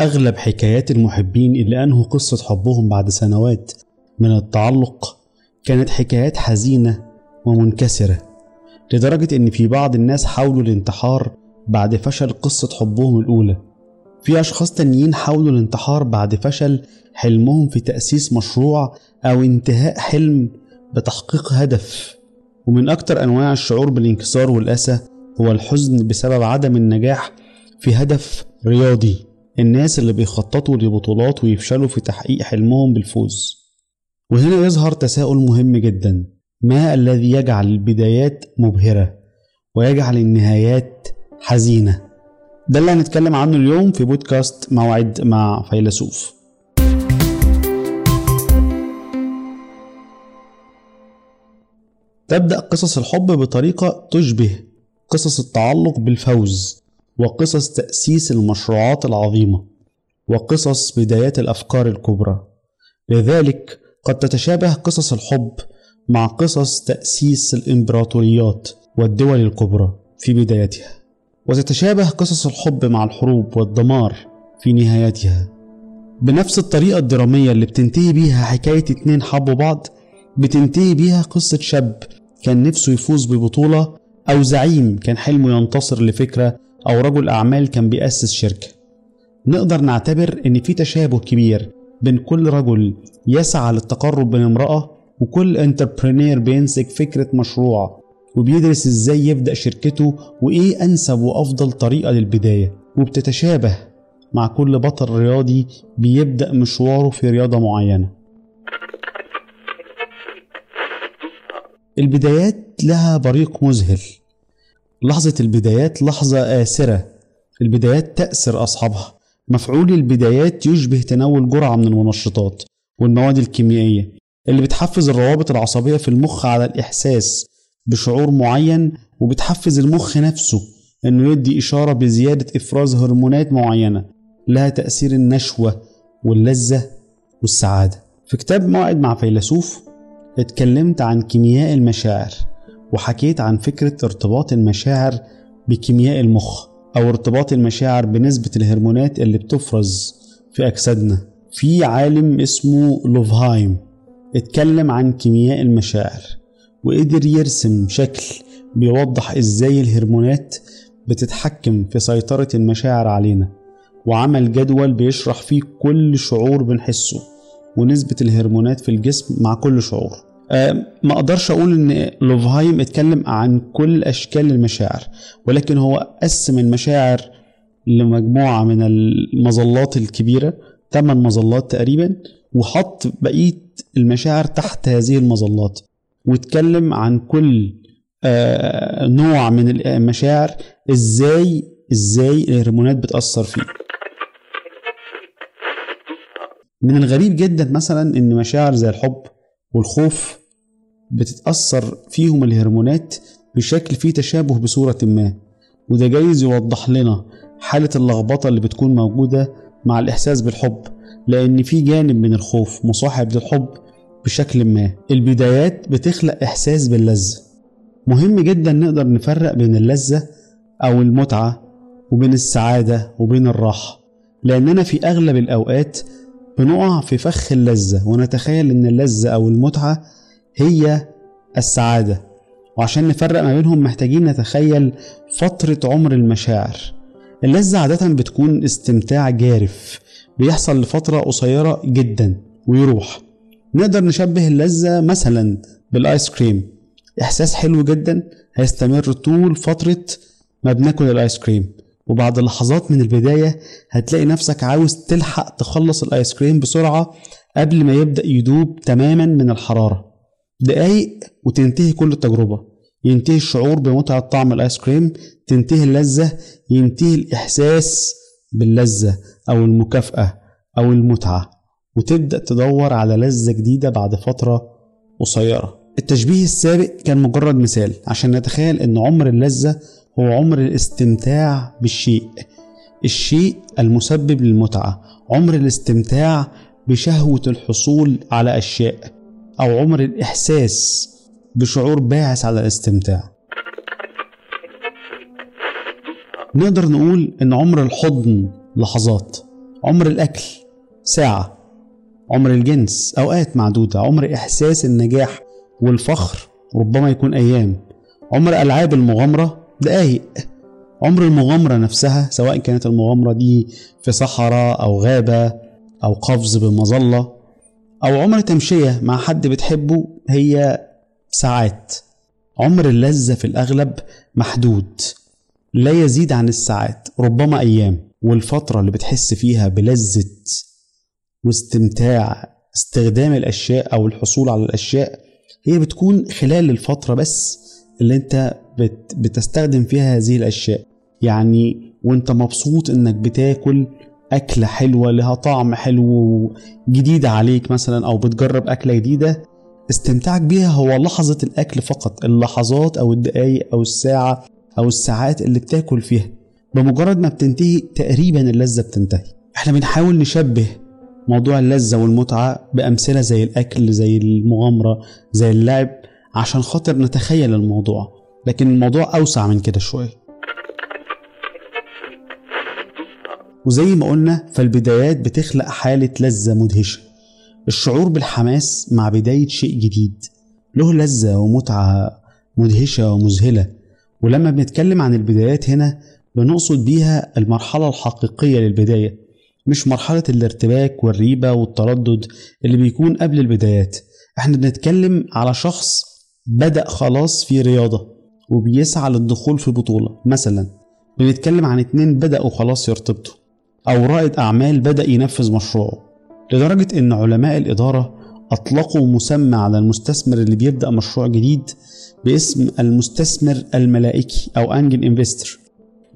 أغلب حكايات المحبين اللي أنهوا قصة حبهم بعد سنوات من التعلق كانت حكايات حزينة ومنكسرة لدرجة إن في بعض الناس حاولوا الانتحار بعد فشل قصة حبهم الأولى. في أشخاص تانيين حاولوا الانتحار بعد فشل حلمهم في تأسيس مشروع أو انتهاء حلم بتحقيق هدف. ومن أكتر أنواع الشعور بالانكسار والأسى هو الحزن بسبب عدم النجاح في هدف رياضي. الناس اللي بيخططوا لبطولات ويفشلوا في تحقيق حلمهم بالفوز. وهنا يظهر تساؤل مهم جدا. ما الذي يجعل البدايات مبهرة ويجعل النهايات حزينة؟ ده اللي هنتكلم عنه اليوم في بودكاست موعد مع فيلسوف. تبدأ قصص الحب بطريقة تشبه قصص التعلق بالفوز. وقصص تأسيس المشروعات العظيمة وقصص بدايات الأفكار الكبرى. لذلك قد تتشابه قصص الحب مع قصص تأسيس الإمبراطوريات والدول الكبرى في بدايتها. وتتشابه قصص الحب مع الحروب والدمار في نهايتها. بنفس الطريقة الدرامية اللي بتنتهي بيها حكاية اتنين حبوا بعض بتنتهي بيها قصة شاب كان نفسه يفوز ببطولة أو زعيم كان حلمه ينتصر لفكرة أو رجل أعمال كان بيأسس شركة. نقدر نعتبر إن في تشابه كبير بين كل رجل يسعى للتقرب من امرأة وكل entrepreneur بيمسك فكرة مشروع وبيدرس إزاي يبدأ شركته وإيه أنسب وأفضل طريقة للبداية. وبتتشابه مع كل بطل رياضي بيبدأ مشواره في رياضة معينة. البدايات لها بريق مذهل. لحظة البدايات لحظة آسرة. البدايات تأسر أصحابها. مفعول البدايات يشبه تناول جرعة من المنشطات والمواد الكيميائية اللي بتحفز الروابط العصبية في المخ على الإحساس بشعور معين وبتحفز المخ نفسه إنه يدي إشارة بزيادة إفراز هرمونات معينة لها تأثير النشوة واللذة والسعادة. في كتاب موعد مع فيلسوف اتكلمت عن كيمياء المشاعر. وحكيت عن فكرة ارتباط المشاعر بكيمياء المخ أو ارتباط المشاعر بنسبة الهرمونات اللي بتفرز في أجسادنا. في عالم اسمه لوفهايم اتكلم عن كيمياء المشاعر وقدر يرسم شكل بيوضح إزاي الهرمونات بتتحكم في سيطرة المشاعر علينا وعمل جدول بيشرح فيه كل شعور بنحسه ونسبة الهرمونات في الجسم مع كل شعور. ما أقدرش أقول إن لوفهايم اتكلم عن كل أشكال المشاعر ولكن هو قسم المشاعر لمجموعة من المظلات الكبيرة 8 مظلات تقريبا وحط بقية المشاعر تحت هذه المظلات واتكلم عن كل آه نوع من المشاعر إزاي إزاي الهرمونات بتأثر فيه. من الغريب جدا مثلا إن مشاعر زي الحب والخوف بتتأثر فيهم الهرمونات بشكل فيه تشابه بصورة ما. وده جايز يوضح لنا حالة اللخبطة اللي بتكون موجودة مع الإحساس بالحب لأن في جانب من الخوف مصاحب للحب بشكل ما. البدايات بتخلق إحساس باللذة. مهم جدا نقدر نفرق بين اللذة أو المتعة وبين السعادة وبين الراحة لأننا في أغلب الأوقات بنقع في فخ اللذة. ونتخيل إن اللذة أو المتعة هي السعادة. وعشان نفرق ما بينهم محتاجين نتخيل فترة عمر المشاعر. اللذة عادة بتكون استمتاع جارف. بيحصل لفترة قصيرة جدا ويروح. نقدر نشبه اللذة مثلا بالآيس كريم. إحساس حلو جدا هيستمر طول فترة ما بناكل الآيس كريم. وبعد لحظات من البداية هتلاقي نفسك عاوز تلحق تخلص الآيس كريم بسرعة قبل ما يبدأ يدوب تماما من الحرارة. دقايق وتنتهي كل التجربة. ينتهي الشعور بمتعة طعم الآيس كريم تنتهي اللذة ينتهي الإحساس باللذة أو المكافأة أو المتعة وتبدأ تدور على لذة جديدة بعد فترة قصيرة. التشبيه السابق كان مجرد مثال عشان نتخيل إن عمر اللذة هو عمر الاستمتاع بالشيء الشيء المسبب للمتعة عمر الاستمتاع بشهوة الحصول على أشياء أو عمر الإحساس بشعور باعث على الاستمتاع. نقدر نقول إن عمر الحضن لحظات عمر الأكل ساعة عمر الجنس أوقات معدودة عمر إحساس النجاح والفخر ربما يكون أيام عمر ألعاب المغامرة دقايق. عمر المغامرة نفسها سواء كانت المغامرة دي في صحراء أو غابة أو قفز بمظلة أو عمر تمشية مع حد بتحبه هي ساعات. عمر اللذة في الأغلب محدود لا يزيد عن الساعات ربما أيام. والفترة اللي بتحس فيها بلذة واستمتاع استخدام الأشياء أو الحصول على الأشياء هي بتكون خلال الفترة بس اللي أنت بت بتستخدم فيها هذه الأشياء. يعني وانت مبسوط إنك بتاكل أكلة حلوة لها طعم حلو جديدة عليك مثلا أو بتجرب أكلة جديدة استمتاعك بيها هو لحظة الأكل فقط اللحظات أو الدقايق أو الساعة أو الساعات اللي بتاكل فيها. بمجرد ما بتنتهي تقريبا اللذة بتنتهي. إحنا بنحاول نشبه موضوع اللذة والمتعة بأمثلة زي الأكل زي المغامرة زي اللعب عشان خاطر نتخيل الموضوع. لكن الموضوع أوسع من كده شوية. وزي ما قلنا فالبدايات بتخلق حالة لذة مدهشة. الشعور بالحماس مع بداية شيء جديد. له لذة ومتعة مدهشة ومذهلة. ولما بنتكلم عن البدايات هنا بنقصد بيها المرحلة الحقيقية للبداية مش مرحلة الارتباك والريبة والتردد اللي بيكون قبل البدايات. إحنا بنتكلم على شخص بدأ خلاص في رياضة. وبيسعى للدخول في بطولة. مثلا بنتكلم عن اتنين بدأوا خلاص يرتبطوا. أو رائد أعمال بدأ ينفذ مشروعه. لدرجة إن علماء الإدارة أطلقوا مسمى على المستثمر اللي بيبدأ مشروع جديد باسم المستثمر الملائكي أو أنجل انفستر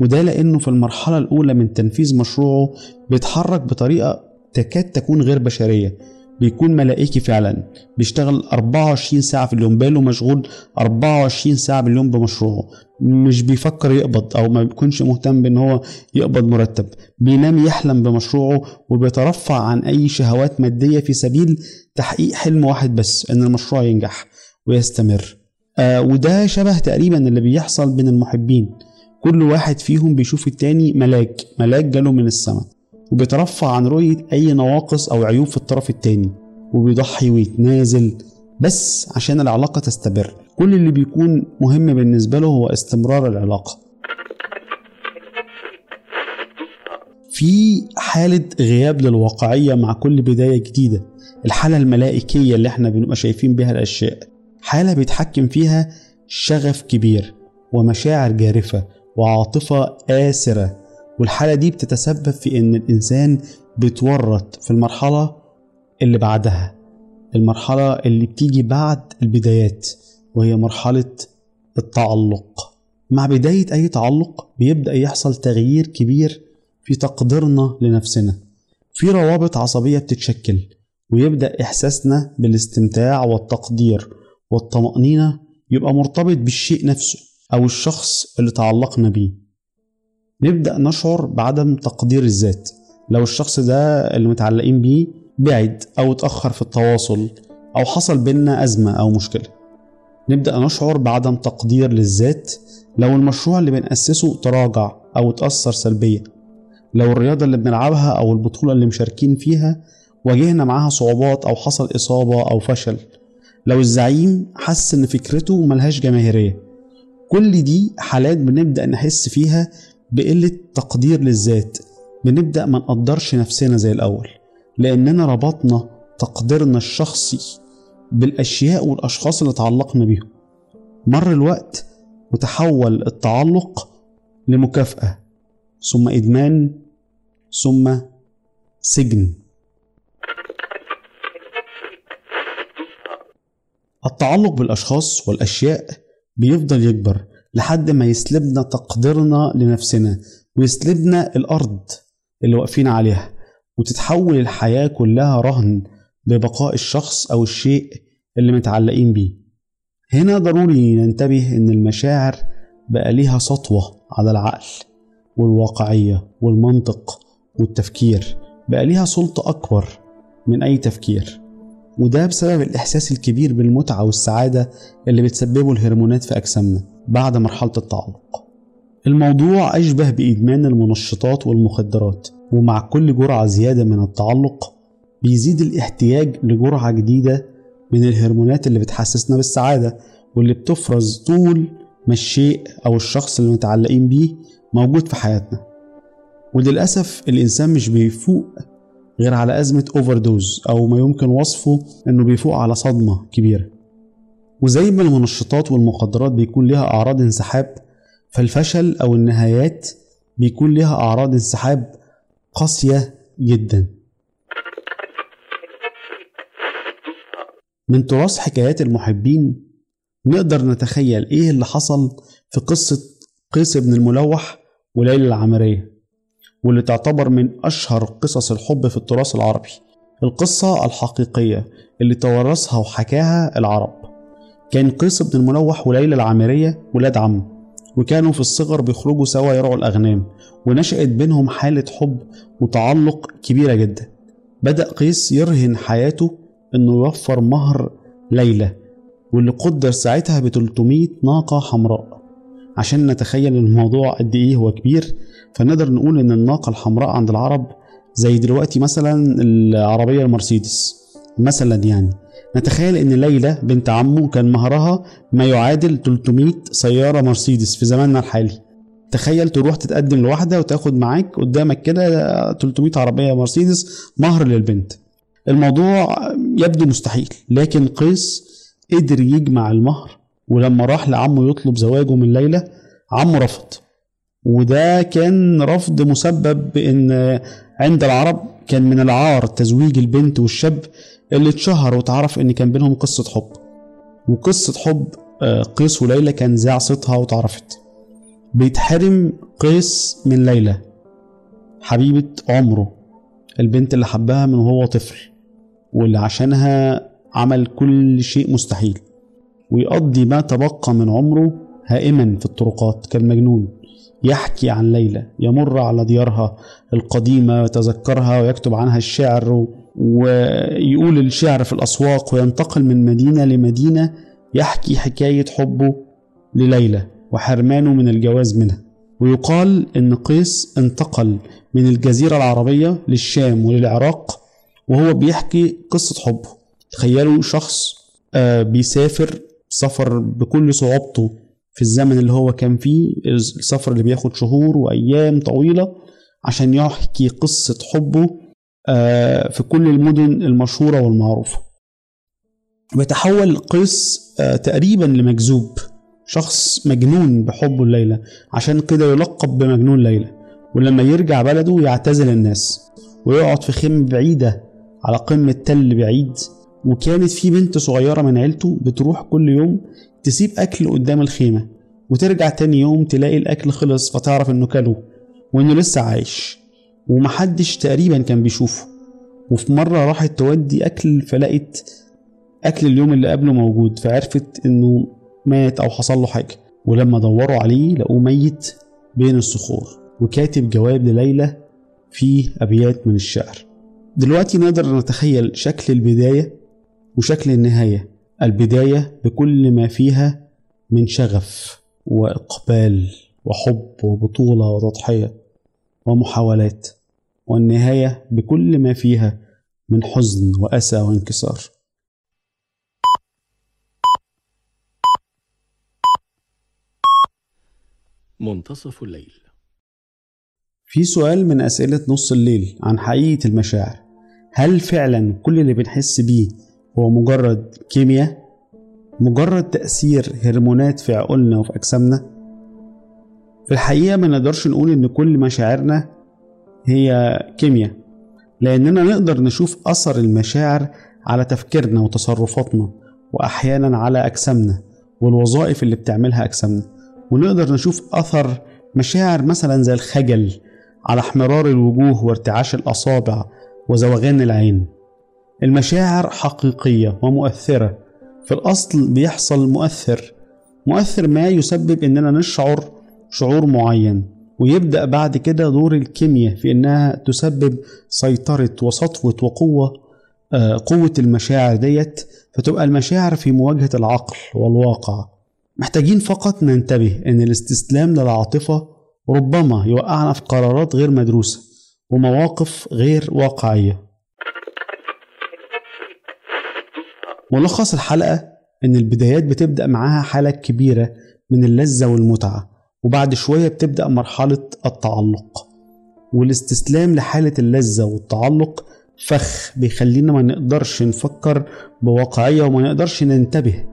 وده لأنه في المرحلة الأولى من تنفيذ مشروعه بيتحرك بطريقة تكاد تكون غير بشرية. بيكون ملائكي فعلا. بيشتغل 24 ساعة في اليوم. باله مشغول 24 ساعة باليوم بمشروعه. مش بيفكر يقبض أو ما بيكونش مهتم بإن هو يقبض مرتب. بينام يحلم بمشروعه وبيترفع عن أي شهوات مادية في سبيل تحقيق حلم واحد بس إن المشروع ينجح ويستمر. آه وده شبه تقريبا اللي بيحصل بين المحبين. كل واحد فيهم بيشوف التاني ملاك. ملاك جاله من السماء. وبيترفع عن رؤية أي نواقص أو عيوب في الطرف التاني وبيضحي ويتنازل بس عشان العلاقة تستمر. كل اللي بيكون مهم بالنسبة له هو استمرار العلاقة. في حالة غياب للواقعية مع كل بداية جديدة الحالة الملائكية اللي إحنا بنبقى شايفين بيها الأشياء. حالة بيتحكم فيها شغف كبير ومشاعر جارفة وعاطفة آسرة. والحالة دي بتتسبب في إن الإنسان بيتورط في المرحلة اللي بعدها المرحلة اللي بتيجي بعد البدايات وهي مرحلة التعلق مع بداية أي تعلق بيبدأ يحصل تغيير كبير في تقديرنا لنفسنا. في روابط عصبية بتتشكل ويبدأ إحساسنا بالاستمتاع والتقدير والطمأنينة يبقى مرتبط بالشيء نفسه أو الشخص اللي تعلقنا بيه. نبدأ نشعر بعدم تقدير الذات. لو الشخص ده اللي متعلقين بيه بعد أو اتأخر في التواصل أو حصل بينا أزمة أو مشكلة. نبدأ نشعر بعدم تقدير للذات لو المشروع اللي بنأسسه تراجع أو اتأثر سلبيا. لو الرياضة اللي بنلعبها أو البطولة اللي مشاركين فيها واجهنا معاها صعوبات أو حصل إصابة أو فشل. لو الزعيم حس إن فكرته ملهاش جماهيرية. كل دي حالات بنبدأ نحس فيها بقلة تقدير للذات بنبدأ ما نقدرش نفسنا زي الأول لأننا ربطنا تقديرنا الشخصي بالأشياء والأشخاص اللي تعلقنا بيهم. مر الوقت وتحول التعلق لمكافأة ثم إدمان ثم سجن. التعلق بالأشخاص والأشياء بيفضل يكبر لحد ما يسلبنا تقديرنا لنفسنا ويسلبنا الأرض اللي واقفين عليها وتتحول الحياة كلها رهن ببقاء الشخص أو الشيء اللي متعلقين بيه. هنا ضروري ننتبه إن المشاعر بقى ليها سطوة على العقل والواقعية والمنطق والتفكير بقى ليها سلطة أكبر من أي تفكير. وده بسبب الإحساس الكبير بالمتعة والسعادة اللي بتسببه الهرمونات في أجسامنا. بعد مرحلة التعلق. الموضوع أشبه بإدمان المنشطات والمخدرات ومع كل جرعة زيادة من التعلق بيزيد الاحتياج لجرعة جديدة من الهرمونات اللي بتحسسنا بالسعادة واللي بتفرز طول ما الشيء أو الشخص اللي متعلقين بيه موجود في حياتنا. وللأسف الإنسان مش بيفوق غير على أزمة أوفر دوز أو ما يمكن وصفه إنه بيفوق على صدمة كبيرة. وزي ما المنشطات والمخدرات بيكون ليها أعراض انسحاب فالفشل أو النهايات بيكون ليها أعراض انسحاب قاسية جدا. من تراث حكايات المحبين نقدر نتخيل إيه اللي حصل في قصة قيس بن الملوح وليلى العمرية واللي تعتبر من أشهر قصص الحب في التراث العربي. القصة الحقيقية اللي تورثها وحكاها العرب. كان قيس بن الملوح وليلى العامرية ولاد عم وكانوا في الصغر بيخرجوا سوا يرعوا الأغنام ونشأت بينهم حالة حب وتعلق كبيرة جدا. بدأ قيس يرهن حياته إنه يوفر مهر ليلى واللي قدر ساعتها ب 300 ناقة حمراء. عشان نتخيل الموضوع قد إيه هو كبير فنقدر نقول إن الناقة الحمراء عند العرب زي دلوقتي مثلا العربية المرسيدس مثلا يعني. نتخيل إن ليلى بنت عمه كان مهرها ما يعادل 300 سيارة مرسيدس في زماننا الحالي. تخيل تروح تتقدم لواحدة وتاخد معاك قدامك كده 300 عربية مرسيدس مهر للبنت. الموضوع يبدو مستحيل لكن قيس قدر يجمع المهر ولما راح لعمه يطلب زواجه من ليلى عمه رفض. وده كان رفض مسبب بإن عند العرب كان من العار تزويج البنت والشاب اللي اتشهر واتعرف إن كان بينهم قصة حب. وقصة حب آه، قيس وليلى كان ذاع صيتها واتعرفت بيتحرم قيس من ليلى حبيبة عمره البنت اللي حبها من وهو طفل واللي عشانها عمل كل شيء مستحيل. ويقضي ما تبقى من عمره هائما في الطرقات كالمجنون. يحكي عن ليلى يمر على ديارها القديمة ويتذكرها ويكتب عنها الشعر ويقول الشعر في الأسواق وينتقل من مدينة لمدينة يحكي حكاية حبه لليلى وحرمانه من الجواز منها. ويقال إن قيس انتقل من الجزيرة العربية للشام وللعراق وهو بيحكي قصة حبه. تخيلوا شخص آه، بيسافر سفر بكل صعوبته في الزمن اللي هو كان فيه السفر اللي بياخد شهور وأيام طويلة عشان يحكي قصة حبه في كل المدن المشهورة والمعروفة. بيتحول قيس آه، تقريبا لمجذوب شخص مجنون بحبه ليلى عشان كده يلقب بمجنون ليلى ولما يرجع بلده يعتزل الناس ويقعد في خيمة بعيدة على قمة تل بعيد. وكانت في بنت صغيرة من عيلته بتروح كل يوم تسيب أكل قدام الخيمة وترجع تاني يوم تلاقي الأكل خلص فتعرف إنه كله وإنه لسه عايش. ومحدش تقريبا كان بيشوفه. وفي مرة راحت تودي أكل فلقت أكل اليوم اللي قبله موجود فعرفت إنه مات أو حصل له حاجة. ولما دوروا عليه لقوه ميت بين الصخور وكاتب جواب لليلى فيه أبيات من الشعر. دلوقتي نقدر نتخيل شكل البداية وشكل النهاية. البداية بكل ما فيها من شغف وإقبال وحب وبطولة وتضحية ومحاولات. والنهاية بكل ما فيها من حزن وأسى وانكسار. منتصف الليل. في سؤال من أسئلة نص الليل عن حقيقة المشاعر. هل فعلا كل اللي بنحس بيه هو مجرد كيمياء؟ مجرد تأثير هرمونات في عقولنا وفي أجسامنا؟ في الحقيقة ما نقدرش نقول إن كل مشاعرنا هي كيمياء لأننا نقدر نشوف أثر المشاعر على تفكيرنا وتصرفاتنا وأحيانا على أجسامنا والوظائف اللي بتعملها أجسامنا. ونقدر نشوف أثر مشاعر مثلا زي الخجل على احمرار الوجوه وارتعاش الأصابع وزوغان العين. المشاعر حقيقية ومؤثرة. في الأصل بيحصل مؤثر مؤثر ما يسبب إننا نشعر شعور معين. ويبدأ بعد كده دور الكيمياء في إنها تسبب سيطرة وسطوة وقوة آه، قوة المشاعر ديت فتبقى المشاعر في مواجهة العقل والواقع. محتاجين فقط ننتبه إن الاستسلام للعاطفة ربما يوقعنا في قرارات غير مدروسة ومواقف غير واقعية. ملخص الحلقة إن البدايات بتبدأ معاها حالة كبيرة من اللذة والمتعة. وبعد شوية بتبدأ مرحلة التعلق. والاستسلام لحالة اللذة والتعلق فخ بيخلينا ما نقدرش نفكر بواقعية وما نقدرش ننتبه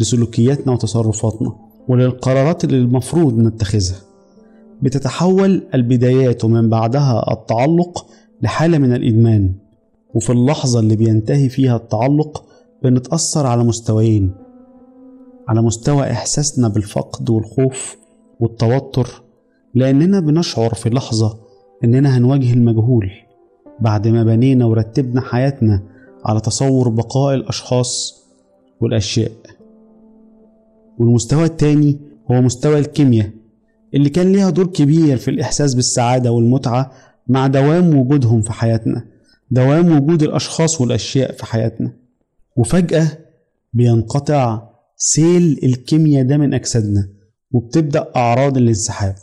لسلوكياتنا وتصرفاتنا وللقرارات اللي المفروض نتخذها. بتتحول البدايات ومن بعدها التعلق لحالة من الإدمان. وفي اللحظة اللي بينتهي فيها التعلق بنتأثر على مستويين على مستوى إحساسنا بالفقد والخوف والتوتر لأننا بنشعر في لحظة إننا هنواجه المجهول بعد ما بنينا ورتبنا حياتنا على تصور بقاء الأشخاص والأشياء. والمستوى التاني هو مستوى الكيمياء اللي كان ليها دور كبير في الإحساس بالسعادة والمتعة مع دوام وجودهم في حياتنا دوام وجود الأشخاص والأشياء في حياتنا. وفجأة بينقطع سيل الكيمياء ده من أجسادنا. وبتبدأ أعراض الانسحاب.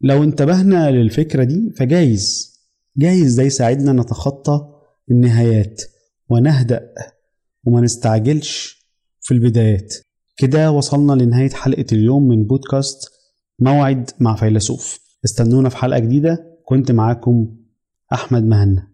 لو انتبهنا للفكرة دي فجايز جايز ده يساعدنا نتخطى النهايات ونهدأ وما نستعجلش في البدايات. كده وصلنا لنهاية حلقة اليوم من بودكاست موعد مع فيلسوف. استنونا في حلقة جديدة. كنت معاكم أحمد مهنا.